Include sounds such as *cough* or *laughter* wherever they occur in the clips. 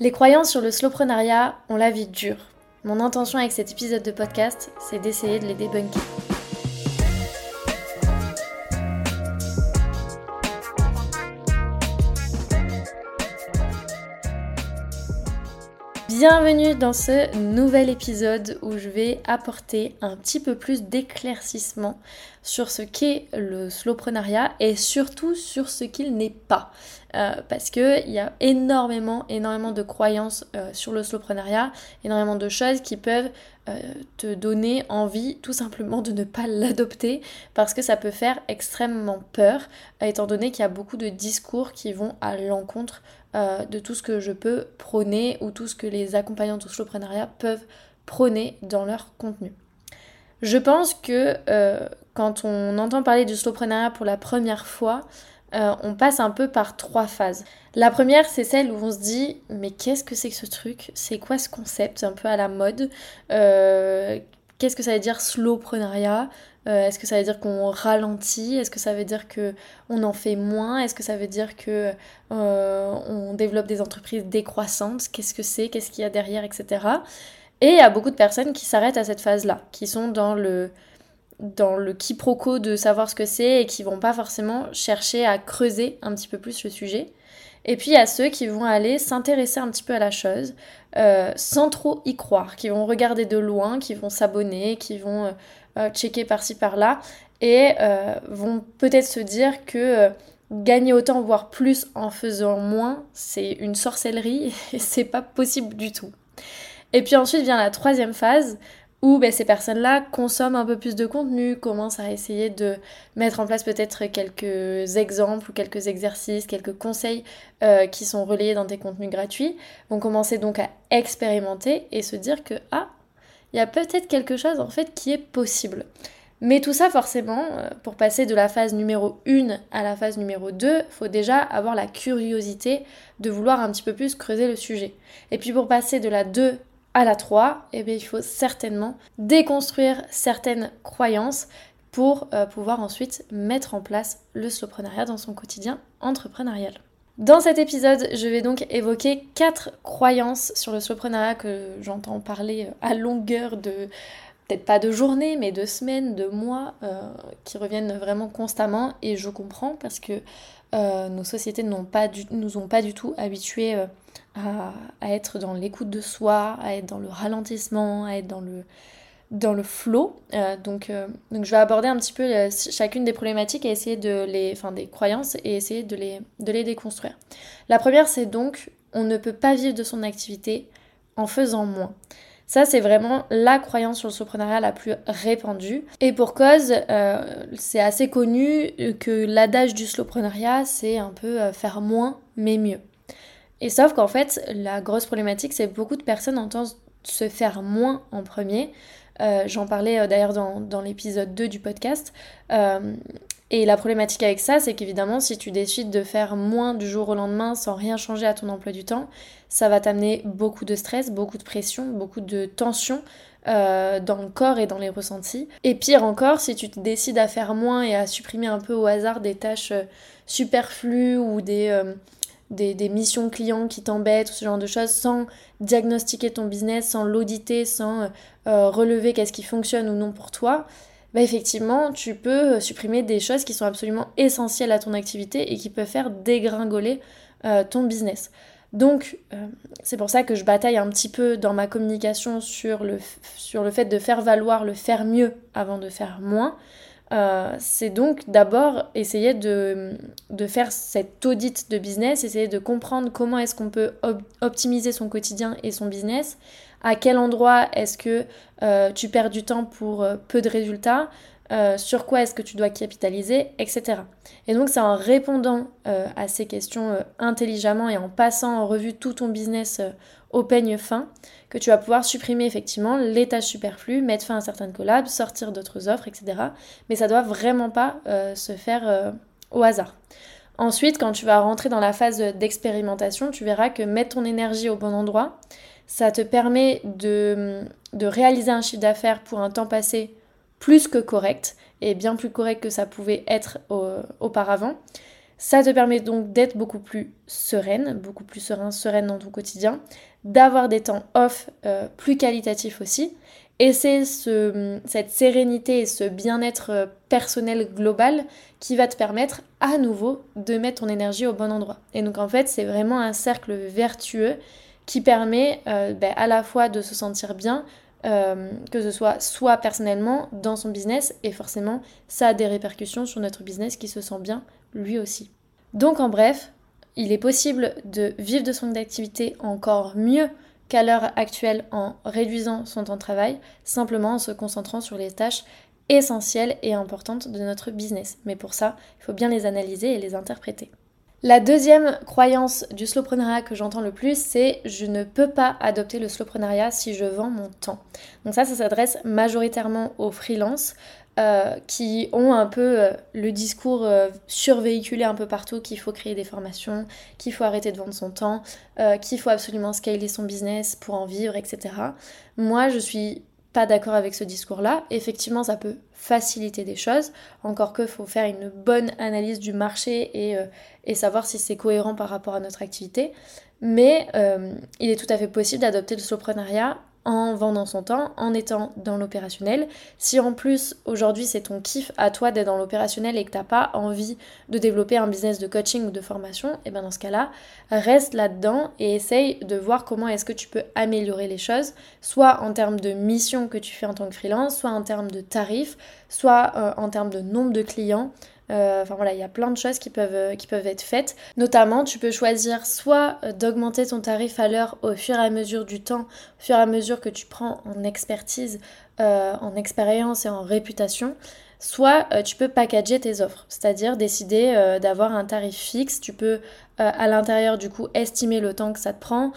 Les croyances sur le slowprenariat ont la vie dure. Mon intention avec cet épisode de podcast, c'est d'essayer de les débunker. Bienvenue dans ce nouvel épisode où je vais apporter un petit peu plus d'éclaircissement sur ce qu'est le slowprenariat et surtout sur ce qu'il n'est pas. Euh, parce qu'il y a énormément, énormément de croyances euh, sur le slowprenariat, énormément de choses qui peuvent euh, te donner envie tout simplement de ne pas l'adopter parce que ça peut faire extrêmement peur, étant donné qu'il y a beaucoup de discours qui vont à l'encontre de tout ce que je peux prôner ou tout ce que les accompagnants du slowprenariat peuvent prôner dans leur contenu. Je pense que quand on entend parler du slowprenariat pour la première fois, euh, on passe un peu par trois phases. La première, c'est celle où on se dit mais qu'est-ce que c'est que ce truc? C'est quoi ce concept un peu à la mode? Euh, Qu'est-ce que ça veut dire slowprenariat euh, Est-ce que ça veut dire qu'on ralentit? Est-ce que ça veut dire que on en fait moins? Est-ce que ça veut dire que on développe des entreprises décroissantes? Qu'est-ce que c'est? Qu'est-ce qu'il y a derrière, etc. Et il y a beaucoup de personnes qui s'arrêtent à cette phase-là, qui sont dans le dans le quiproquo de savoir ce que c'est et qui vont pas forcément chercher à creuser un petit peu plus le sujet. Et puis il y a ceux qui vont aller s'intéresser un petit peu à la chose euh, sans trop y croire, qui vont regarder de loin, qui vont s'abonner, qui vont euh, euh, checker par-ci par-là et vont peut-être se dire que gagner autant voire plus en faisant moins, c'est une sorcellerie *laughs* et c'est pas possible du tout. Et puis ensuite vient la troisième phase où ben, ces personnes-là consomment un peu plus de contenu, commencent à essayer de mettre en place peut-être quelques exemples ou quelques exercices, quelques conseils euh, qui sont relayés dans des contenus gratuits, vont commencer donc à expérimenter et se dire que ah, il y a peut-être quelque chose en fait qui est possible. Mais tout ça forcément, euh, pour passer de la phase numéro 1 à la phase numéro 2, faut déjà avoir la curiosité de vouloir un petit peu plus creuser le sujet. Et puis pour passer de la 2 à la 3, eh bien, il faut certainement déconstruire certaines croyances pour euh, pouvoir ensuite mettre en place le slowprenariat dans son quotidien entrepreneurial. Dans cet épisode, je vais donc évoquer quatre croyances sur le slowprenariat que j'entends parler euh, à longueur de peut-être pas de journées, mais de semaines, de mois, euh, qui reviennent vraiment constamment. Et je comprends parce que nos sociétés n'ont pas nous ont pas du tout habitués à, être dans l'écoute de soi, à être dans le ralentissement, à être dans le, dans le flow. Euh, donc, euh, donc je vais aborder un petit peu euh, chacune des problématiques et essayer de les, enfin des croyances et essayer de les, de les déconstruire. La première, c'est donc on ne peut pas vivre de son activité en faisant moins. Ça, c'est vraiment la croyance sur le soprenariat la plus répandue. Et pour cause, c'est assez connu que l'adage du slowprenariat, c'est un peu faire moins mais mieux. Et sauf qu'en fait, la grosse problématique, c'est que beaucoup de personnes entendent se faire moins en premier. Euh, j'en parlais euh, d'ailleurs dans, l'épisode 2 du podcast. Euh, et la problématique avec ça, c'est qu'évidemment, si tu décides de faire moins du jour au lendemain sans rien changer à ton emploi du temps, ça va t'amener beaucoup de stress, beaucoup de pression, beaucoup de tension dans le corps et dans les ressentis. Et pire encore, si tu décides à faire moins et à supprimer un peu au hasard des tâches superflues ou des, des, missions clients qui t'embêtent ou ce genre de choses sans diagnostiquer ton business, sans l'auditer, sans euh, euh, relever qu'est-ce qui fonctionne ou non pour toi, bah effectivement, tu peux euh, supprimer des choses qui sont absolument essentielles à ton activité et qui peuvent faire dégringoler ton business. Donc, c'est pour ça que je bataille un petit peu dans ma communication sur le, sur le fait de faire valoir le faire mieux avant de faire moins. Euh, c'est donc d'abord essayer de, faire cet audit de business, essayer de comprendre comment est-ce qu'on peut optimiser son quotidien et son business, à quel endroit est-ce que euh, tu perds du temps pour euh, peu de résultats, sur quoi est-ce que tu dois capitaliser, etc. Et donc c'est en répondant à ces questions intelligemment et en passant en revue tout ton business au peigne fin que tu vas pouvoir supprimer effectivement les tâches superflues, mettre fin à certaines collabs, sortir d'autres offres, etc. Mais ça doit vraiment pas euh, se faire euh, au hasard. Ensuite, quand tu vas rentrer dans la phase d'expérimentation, tu verras que mettre ton énergie au bon endroit, ça te permet de, de réaliser un chiffre d'affaires pour un temps passé plus que correct, et bien plus correct que ça pouvait être auparavant. Ça te permet donc d'être beaucoup plus sereine, beaucoup plus serein, sereine dans ton quotidien, d'avoir des temps off euh, plus qualitatifs aussi. Et c'est ce, cette sérénité et ce bien-être euh, personnel global qui va te permettre à nouveau de mettre ton énergie au bon endroit. Et donc en fait, c'est vraiment un cercle vertueux qui permet euh, ben, à la fois de se sentir bien, euh, que ce soit soit personnellement dans son business, et forcément ça a des répercussions sur notre business qui se sent bien lui aussi. Donc en bref, il est possible de vivre de son activité encore mieux qu'à l'heure actuelle en réduisant son temps de travail, simplement en se concentrant sur les tâches essentielles et importantes de notre business. Mais pour ça, il faut bien les analyser et les interpréter. La deuxième croyance du slowpreneuriat que j'entends le plus, c'est je ne peux pas adopter le slowpreneuriat si je vends mon temps. Donc ça, ça s'adresse majoritairement aux freelances euh, qui ont un peu euh, le discours euh, survéhiculé un peu partout qu'il faut créer des formations, qu'il faut arrêter de vendre son temps, qu'il faut absolument scaler son business pour en vivre, etc. Moi, je suis pas d'accord avec ce discours-là. Effectivement, ça peut faciliter des choses, encore que faut faire une bonne analyse du marché et, et savoir si c'est cohérent par rapport à notre activité. Mais il est tout à fait possible d'adopter le soloprenariat en vendant son temps, en étant dans l'opérationnel. Si en plus aujourd'hui c'est ton kiff à toi d'être dans l'opérationnel et que t'as pas envie de développer un business de coaching ou de formation, et eh bien dans ce cas-là, reste là-dedans et essaye de voir comment est-ce que tu peux améliorer les choses, soit en termes de mission que tu fais en tant que freelance, soit en termes de tarifs, soit euh, en termes de nombre de clients. Euh, enfin voilà, il y a plein de choses qui peuvent, euh, qui peuvent être faites. Notamment, tu peux choisir soit euh, d'augmenter ton tarif à l'heure au fur et à mesure du temps, au fur et à mesure que tu prends en expertise, en expérience et en réputation. Soit tu peux packager tes offres, c'est-à-dire décider d'avoir un tarif fixe. Tu peux à l'intérieur du coup estimer le temps que ça te prend,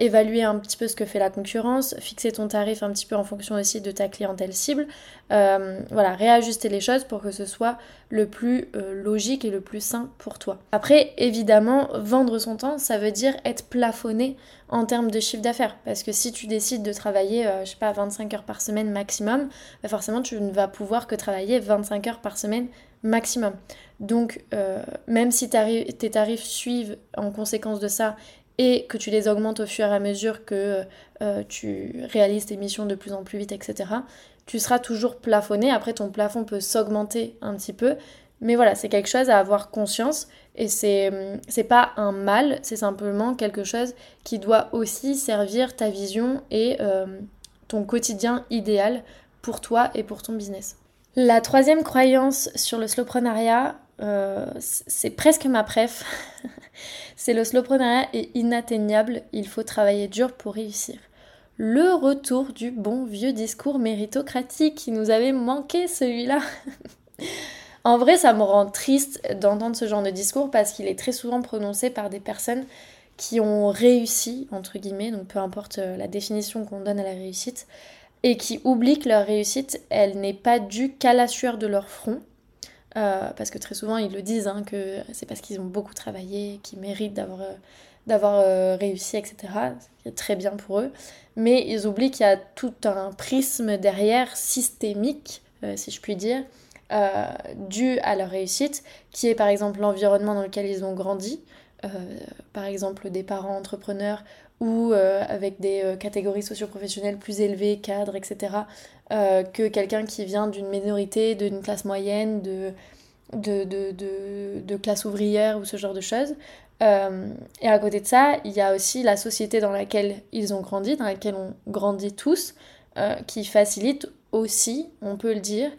évaluer un petit peu ce que fait la concurrence, fixer ton tarif un petit peu en fonction aussi de ta clientèle cible. voilà, réajuster les choses pour que ce soit le plus euh, logique et le plus sain pour toi. Après, évidemment, vendre son temps, ça veut dire être plafonné en termes de chiffre d'affaires. Parce que si tu décides de travailler, euh, je sais pas, 25 heures par semaine maximum, bah forcément, tu ne vas pouvoir que travailler 25 heures par semaine maximum. Donc, euh, même si tes tarifs suivent en conséquence de ça et que tu les augmentes au fur et à mesure que tu réalises tes missions de plus en plus vite, etc., tu seras toujours plafonné. Après, ton plafond peut s'augmenter un petit peu. Mais voilà, c'est quelque chose à avoir conscience et c'est pas un mal, c'est simplement quelque chose qui doit aussi servir ta vision et euh, ton quotidien idéal pour toi et pour ton business. La troisième croyance sur le slowprenariat, euh, c'est presque ma préf. *laughs* c'est le slowprenariat est inatteignable, il faut travailler dur pour réussir le retour du bon vieux discours méritocratique qui nous avait manqué celui-là. *laughs* en vrai, ça me rend triste d'entendre ce genre de discours parce qu'il est très souvent prononcé par des personnes qui ont réussi, entre guillemets, donc peu importe euh, la définition qu'on donne à la réussite, et qui oublient que leur réussite, elle n'est pas due qu'à la sueur de leur front, euh, parce que très souvent ils le disent, hein, que c'est parce qu'ils ont beaucoup travaillé, qu'ils méritent d'avoir euh, euh, réussi, etc. C'est très bien pour eux. Mais ils oublient qu'il y a tout un prisme derrière, systémique, si je puis dire, dû à leur réussite, qui est par exemple l'environnement dans lequel ils ont grandi, par exemple des parents entrepreneurs ou avec des catégories socioprofessionnelles plus élevées, cadres, etc., que quelqu'un qui vient d'une minorité, d'une classe moyenne, de, de, de, de, classe ouvrière ou ce genre de choses. Euh, et à côté de ça, il y a aussi la société dans laquelle ils ont grandi, dans laquelle on grandit tous, euh, qui facilite aussi, on peut le dire,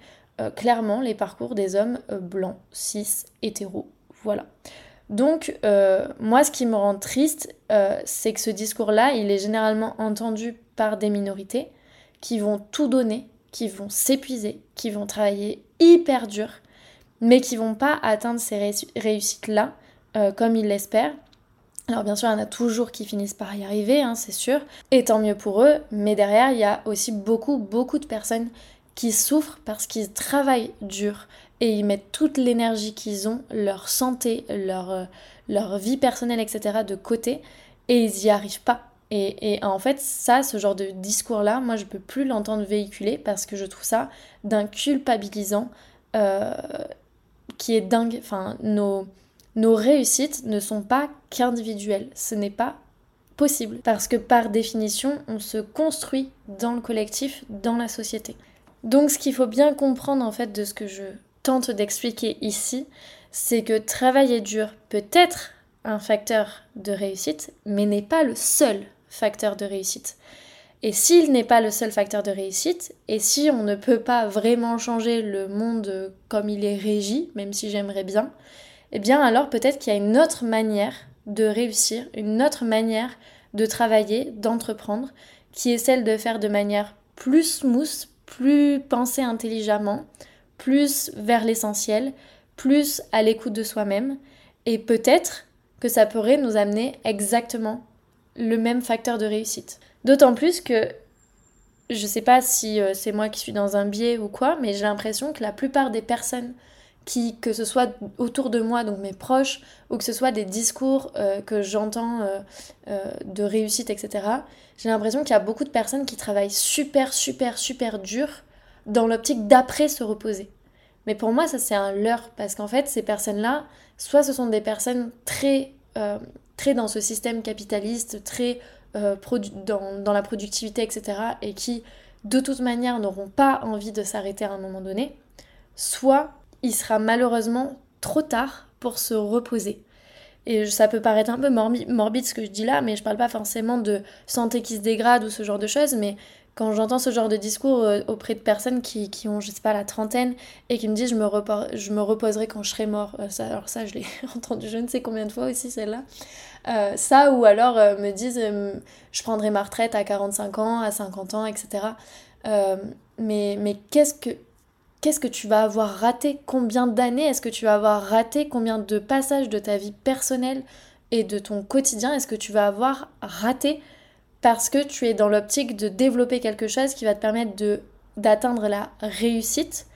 euh, clairement les parcours des hommes blancs, cis, hétéros. Voilà. Donc, moi, ce qui me rend triste, c'est que ce discours-là, il est généralement entendu par des minorités qui vont tout donner, qui vont s'épuiser, qui vont travailler hyper dur, mais qui vont pas atteindre ces réussites-là euh, comme ils l'espèrent. Alors bien sûr, il y en a toujours qui finissent par y arriver, hein, c'est sûr, et tant mieux pour eux, mais derrière, il y a aussi beaucoup, beaucoup de personnes qui souffrent parce qu'ils travaillent dur et ils mettent toute l'énergie qu'ils ont, leur santé, leur, euh, leur vie personnelle, etc. de côté, et ils n'y arrivent pas. Et, en fait, ça, ce genre de discours-là, moi, je peux plus l'entendre véhiculer parce que je trouve ça d'un culpabilisant euh, qui est dingue. Enfin, nos nos réussites ne sont pas qu'individuelles. Ce n'est pas possible parce que par définition, on se construit dans le collectif, dans la société. Donc ce qu'il faut bien comprendre en fait de ce que je tente d'expliquer ici, c'est que travailler dur peut être un facteur de réussite, mais n'est pas le seul facteur de réussite. Et s'il n'est pas le seul facteur de réussite, et si on ne peut pas vraiment changer le monde comme il est régi, même si j'aimerais bien, eh bien alors peut-être qu'il y a une autre manière de réussir, une autre manière de travailler, d'entreprendre, qui est celle de faire de manière plus smooth, plus pensée intelligemment, plus vers l'essentiel, plus à l'écoute de soi-même, et peut-être que ça pourrait nous amener exactement le même facteur de réussite. D'autant plus que je sais pas si euh, c'est moi qui suis dans un biais ou quoi, mais j'ai l'impression que la plupart des personnes qui, que ce soit autour de moi, donc mes proches, ou que ce soit des discours euh, que j'entends euh, de réussite, etc., j'ai l'impression qu'il y a beaucoup de personnes qui travaillent super, super, super dur dans l'optique d'après se reposer. Mais pour moi, ça c'est un leurre, parce qu'en fait, ces personnes-là, soit ce sont des personnes très, très dans ce système capitaliste, très dans, dans la productivité, etc., et qui, de toute manière, n'auront pas envie de s'arrêter à un moment donné, soit il sera malheureusement trop tard pour se reposer. Et ça peut paraître un peu morbide ce que je dis là, mais je parle pas forcément de santé qui se dégrade ou ce genre de choses, mais quand j'entends ce genre de discours euh, auprès de personnes qui, ont, je sais pas, la trentaine et qui me disent je me, reposerai quand je serai mort, euh, ça, alors ça je l'ai *laughs* entendu je ne sais combien de fois aussi celle-là, euh, ça ou alors me disent je prendrai ma retraite à 45 ans, à 50 ans, etc. mais mais qu'est-ce que qu'est-ce que tu vas avoir raté? Combien d'années est-ce que tu vas avoir raté? Combien de passages de ta vie personnelle et de ton quotidien est-ce que tu vas avoir raté? Parce que tu es dans l'optique de développer quelque chose qui va te permettre de d'atteindre la réussite.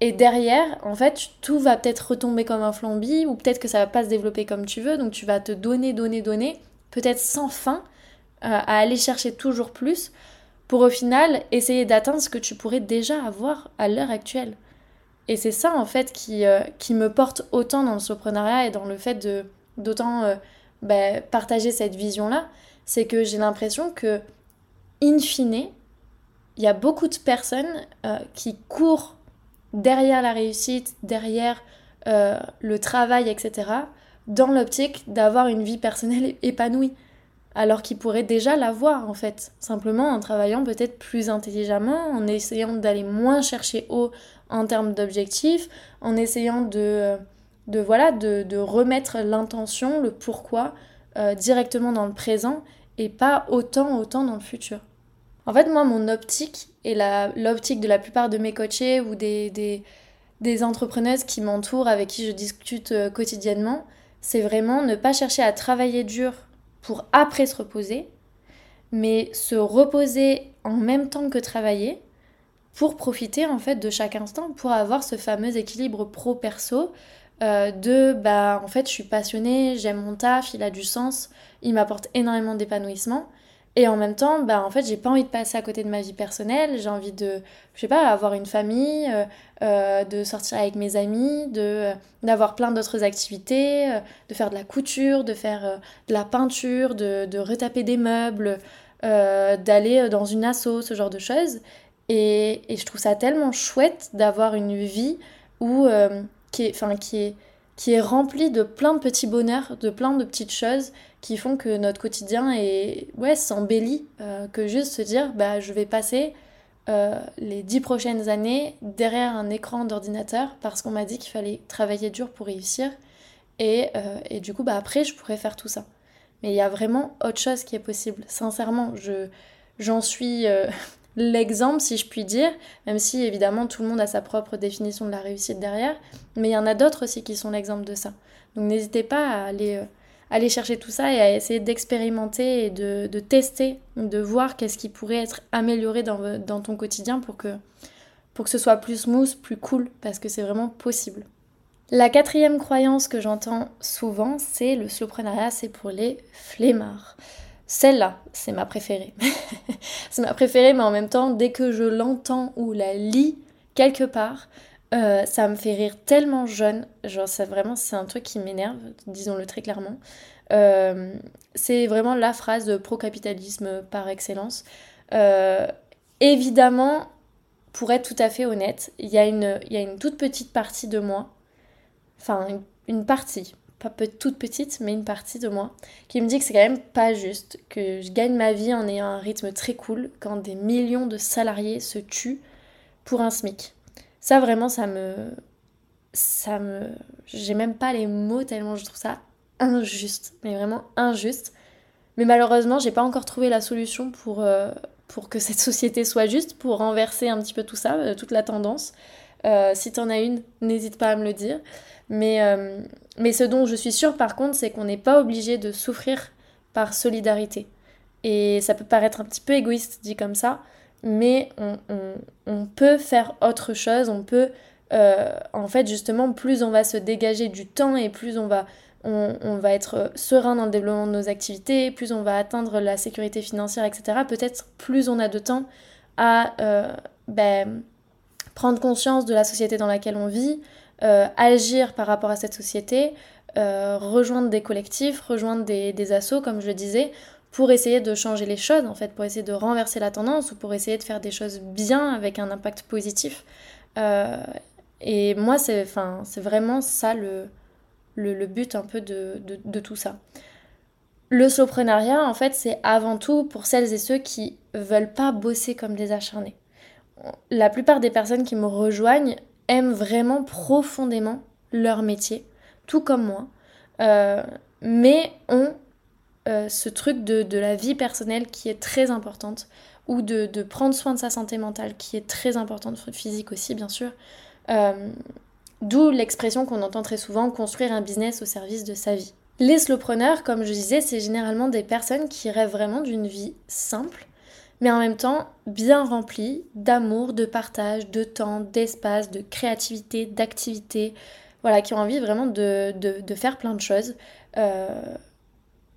Et derrière, en fait, tout va peut-être retomber comme un flambi ou peut-être que ça va pas se développer comme tu veux, donc tu vas te donner, donner, donner, peut-être sans fin, euh, à aller chercher toujours plus pour au final essayer d'atteindre ce que tu pourrais déjà avoir à l'heure actuelle. Et c'est ça en fait qui, euh, qui me porte autant dans le soloprenariat et dans le fait de d'autant euh, bah, partager cette vision-là, c'est que j'ai l'impression que, in fine, il y a beaucoup de personnes euh, qui courent derrière la réussite, derrière le travail, etc., dans l'optique d'avoir une vie personnelle *laughs* épanouie alors qu'ils pourraient déjà l'avoir en fait, simplement en travaillant peut-être plus intelligemment, en essayant d'aller moins chercher haut en termes d'objectifs, en essayant de, euh, de voilà, de, remettre l'intention, le pourquoi euh, directement dans le présent et pas autant, autant dans le futur. En fait, moi, mon optique et l'optique de la plupart de mes coachés ou des, des, des entrepreneuses qui m'entourent, avec qui je discute euh, quotidiennement, c'est vraiment ne pas chercher à travailler dur pour après se reposer, mais se reposer en même temps que travailler pour profiter en fait de chaque instant, pour avoir ce fameux équilibre pro-perso euh, de bah en fait je suis passionnée, j'aime mon taf, il a du sens, il m'apporte énormément d'épanouissement et en même temps, bah, en fait, j'ai pas envie de passer à côté de ma vie personnelle. J'ai envie de, je sais pas, avoir une famille, euh, euh, de sortir avec mes amis, de euh, d'avoir plein d'autres activités, de faire de la couture, de faire de la peinture, de, de retaper des meubles, d'aller dans une asso, ce genre de choses. Et, et, je trouve ça tellement chouette d'avoir une vie où, qui est, enfin, remplie de plein de petits bonheurs, de plein de petites choses qui font que notre quotidien est ouais s'embellit euh, que juste se dire bah je vais passer euh, les dix prochaines années derrière un écran d'ordinateur parce qu'on m'a dit qu'il fallait travailler dur pour réussir et, euh, et, du coup bah après je pourrais faire tout ça. Mais il y a vraiment autre chose qui est possible. Sincèrement je j'en suis l'exemple si je puis dire même si évidemment tout le monde a sa propre définition de la réussite derrière mais il y en a d'autres aussi qui sont l'exemple de ça donc n'hésitez pas à aller aller chercher tout ça et à essayer d'expérimenter et de, tester, de voir qu'est-ce qui pourrait être amélioré dans, ton quotidien pour que, pour que ce soit plus smooth, plus cool, parce que c'est vraiment possible. La quatrième croyance que j'entends souvent, c'est le slowprenariat, c'est pour les flemmards. Celle-là, c'est ma préférée. *laughs* c'est ma préférée, mais en même temps, dès que je l'entends ou la lis quelque part, Euh, ça me fait rire tellement jeune, genre ça vraiment c'est un truc qui m'énerve, disons-le très clairement. Euh, c'est vraiment la phrase de pro-capitalisme par excellence. Euh, évidemment, pour être tout à fait honnête, il y, a une, il y a une toute petite partie de moi, enfin une partie, pas toute petite, mais une partie de moi, qui me dit que c'est quand même pas juste, que je gagne ma vie en ayant un rythme très cool quand des millions de salariés se tuent pour un SMIC. Ça vraiment, ça me... Ça me... J'ai même pas les mots tellement je trouve ça injuste, mais vraiment injuste. Mais malheureusement, j'ai pas encore trouvé la solution pour, euh, pour que cette *laughs* société soit juste, pour renverser un petit peu tout ça, euh, toute la tendance. Euh, si t'en as une, n'hésite pas à me le dire. Mais, mais ce dont je suis sûre par contre, c'est qu'on n'est pas obligé de souffrir par solidarité. Et ça peut paraître un petit peu égoïste dit comme ça, mais on, peut faire autre chose, on peut, euh, en fait, justement, plus on va se dégager du temps et plus on va, on, va être serein dans le développement de nos activités, plus on va atteindre la sécurité financière, etc., peut-être plus on a de temps à euh, ben, prendre conscience de la société dans laquelle on vit, euh, agir par rapport à cette société, rejoindre des collectifs, rejoindre des, des assos, comme je le disais, pour essayer de changer les choses, en fait, pour essayer de renverser la tendance ou pour essayer de faire des choses bien avec un impact positif. Euh, et moi, c'est vraiment ça le, le, but un peu de, de, tout ça. Le slowprenariat, en fait, c'est avant tout pour celles et ceux qui veulent pas bosser comme des acharnés. La plupart des personnes qui me rejoignent aiment vraiment profondément leur métier, tout comme moi, euh, mais ont euh, ce truc de, la vie personnelle qui est très importante, ou de, prendre soin de sa santé mentale qui est très importante, physique aussi bien sûr. Euh, d'où l'expression qu'on entend très souvent, construire un business au service de sa vie. Les slowpreneurs, comme je disais, c'est généralement des personnes qui rêvent vraiment d'une vie simple, mais en même temps bien remplie d'amour, de partage, de temps, d'espace, de créativité, d'activité, voilà, qui ont envie vraiment de, faire plein de choses. Euh,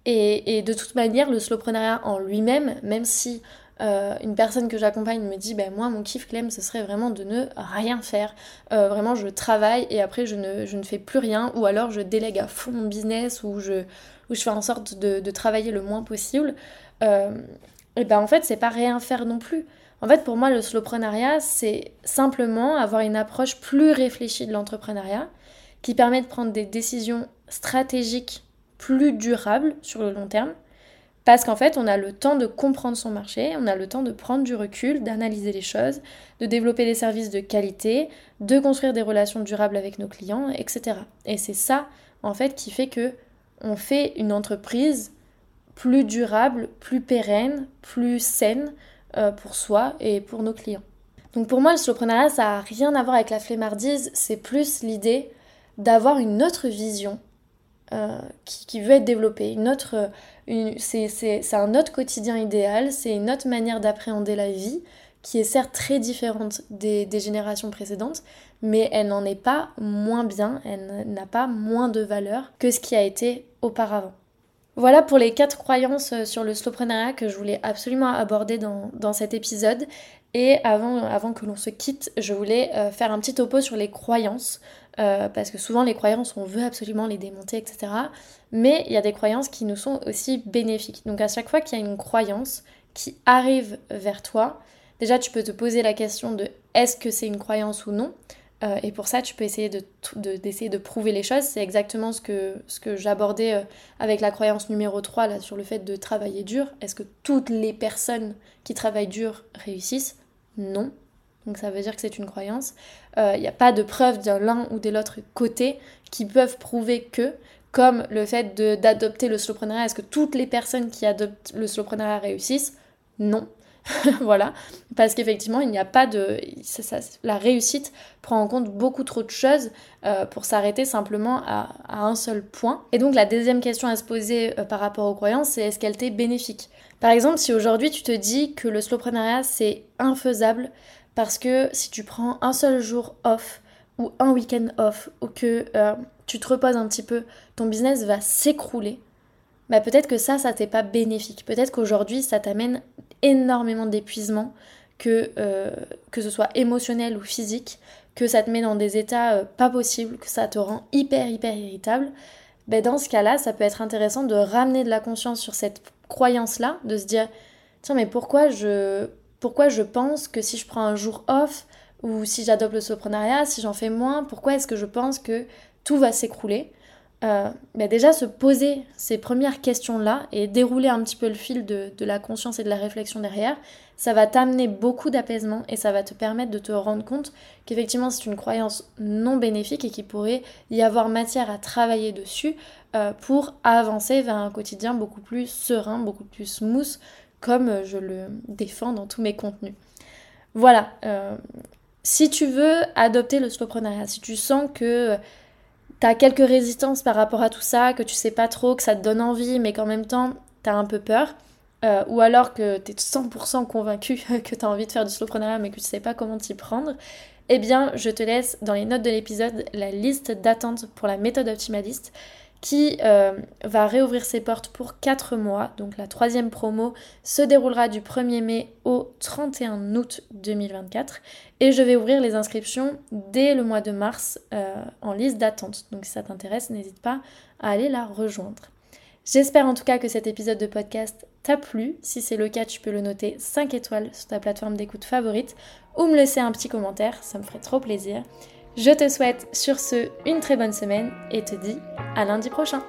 et, de toute manière, le slowpreneuriat en lui-même, même si euh, une personne que j'accompagne me dit ben moi mon kiff Clem ce serait vraiment de ne rien faire. Euh, vraiment je travaille et après je ne, je ne, fais plus rien. Ou alors je délègue à fond mon business ou je, ou je fais en sorte de, de travailler le moins possible et ben en fait c'est pas rien faire non plus en fait pour moi le slowpreneuriat c'est simplement avoir une approche plus réfléchie de l'entrepreneuriat qui permet de prendre des décisions stratégiques plus durable sur le long terme. Parce qu'en fait, on a le temps de comprendre son marché, on a le temps de prendre du recul, d'analyser les choses, de développer des services de qualité, de construire des relations durables avec nos clients, etc. Et c'est ça, en fait, qui fait que on fait une entreprise plus durable, plus pérenne, plus saine euh, pour soi et pour nos clients. Donc pour moi, le soloprenariat, ça n'a rien à voir avec la flemmardise, c'est plus l'idée d'avoir une autre vision euh, qui, veut être développé. Une autre, c'est, un autre quotidien idéal, c'est une autre manière d'appréhender la vie qui est certes très différente des générations précédentes, mais elle n'en est pas moins bien, elle n'a pas moins de valeur que ce qui a été auparavant. Voilà pour les quatre croyances euh, sur le slowpreneuriat que je voulais absolument aborder dans, cet épisode. Et avant, avant que l'on se quitte, je voulais euh, faire un petit topo sur les croyances. Euh, parce que souvent les croyances, on veut absolument les démonter, etc. Mais il y a des croyances qui nous sont aussi bénéfiques. Donc à chaque fois qu'il y a une croyance qui arrive vers toi, déjà tu peux te poser la question de est-ce que c'est une croyance ou non? Euh, et pour ça, tu peux essayer de, d'essayer de, prouver les choses. C'est exactement ce que, ce que j'abordais euh, avec la croyance numéro 3 là, sur le fait de travailler dur. Est-ce que toutes les personnes qui travaillent dur réussissent? Non. Donc ça veut dire que c'est une croyance. Il euh, n'y a pas de preuves de l'un ou de l'autre côté qui peuvent prouver que, comme le fait d'adopter le slowpreneuriat, est-ce que toutes les personnes qui adoptent le slowpreneuriat réussissent? Non. *laughs* voilà, parce qu'effectivement, il n'y a pas de... la réussite prend en compte beaucoup trop de choses euh, pour s'arrêter simplement à, un seul point. Et donc la deuxième question à se poser euh, par rapport aux croyances, c'est est-ce qu'elle t'est bénéfique? Par exemple, si aujourd'hui tu te dis que le slowpreneuriat c'est infaisable parce que si tu prends un seul jour off ou un week-end off ou que euh, tu te reposes un petit peu, ton business va s'écrouler. Bah peut-être que ça, ça t'est pas bénéfique. Peut-être qu'aujourd'hui, ça t'amène énormément d'épuisement, que, euh, que ce soit émotionnel ou physique, que ça te met dans des états euh, pas possibles, que ça te rend hyper hyper irritable, ben dans ce cas-là, ça peut être intéressant de ramener de la conscience sur cette croyance-là, de se dire tiens mais pourquoi je pourquoi je pense que si je prends un jour off ou si j'adopte le soprenariat, si j'en fais moins, pourquoi est-ce que je pense que tout va s'écrouler? Euh, ben déjà se poser ces premières questions-là et dérouler un petit peu le fil de, la conscience et de la réflexion derrière, ça va t'amener beaucoup d'apaisement et ça va te permettre de te rendre compte qu'effectivement c'est une croyance non bénéfique et qu'il pourrait y avoir matière à travailler dessus euh, pour avancer vers un quotidien beaucoup plus serein, beaucoup plus smooth, comme je le défends dans tous mes contenus. Voilà, euh, si tu veux adopter le slowpreneuriat, si tu sens que t'as quelques résistances par rapport à tout ça, que tu sais pas trop, que ça te donne envie, mais qu'en même temps, t'as un peu peur, euh, ou alors que t'es 100% convaincu *laughs* que t'as envie de faire du slowpreneuriat, mais que tu sais pas comment t'y prendre, eh bien, je te laisse dans les notes de l'épisode la liste d'attente pour la méthode optimaliste qui euh, va réouvrir ses portes pour 4 mois. Donc la troisième promo se déroulera du 1er mai au 31 août 2024. Et je vais ouvrir les inscriptions dès le mois de mars euh, en liste d'attente. Donc si ça t'intéresse, n'hésite pas à aller la rejoindre. J'espère en tout cas que cet épisode de podcast t'a plu. Si c'est le cas, tu peux le noter 5 étoiles sur ta plateforme d'écoute favorite ou me laisser un petit commentaire, ça me ferait trop plaisir. Je te souhaite sur ce une très bonne semaine et te dis à lundi prochain.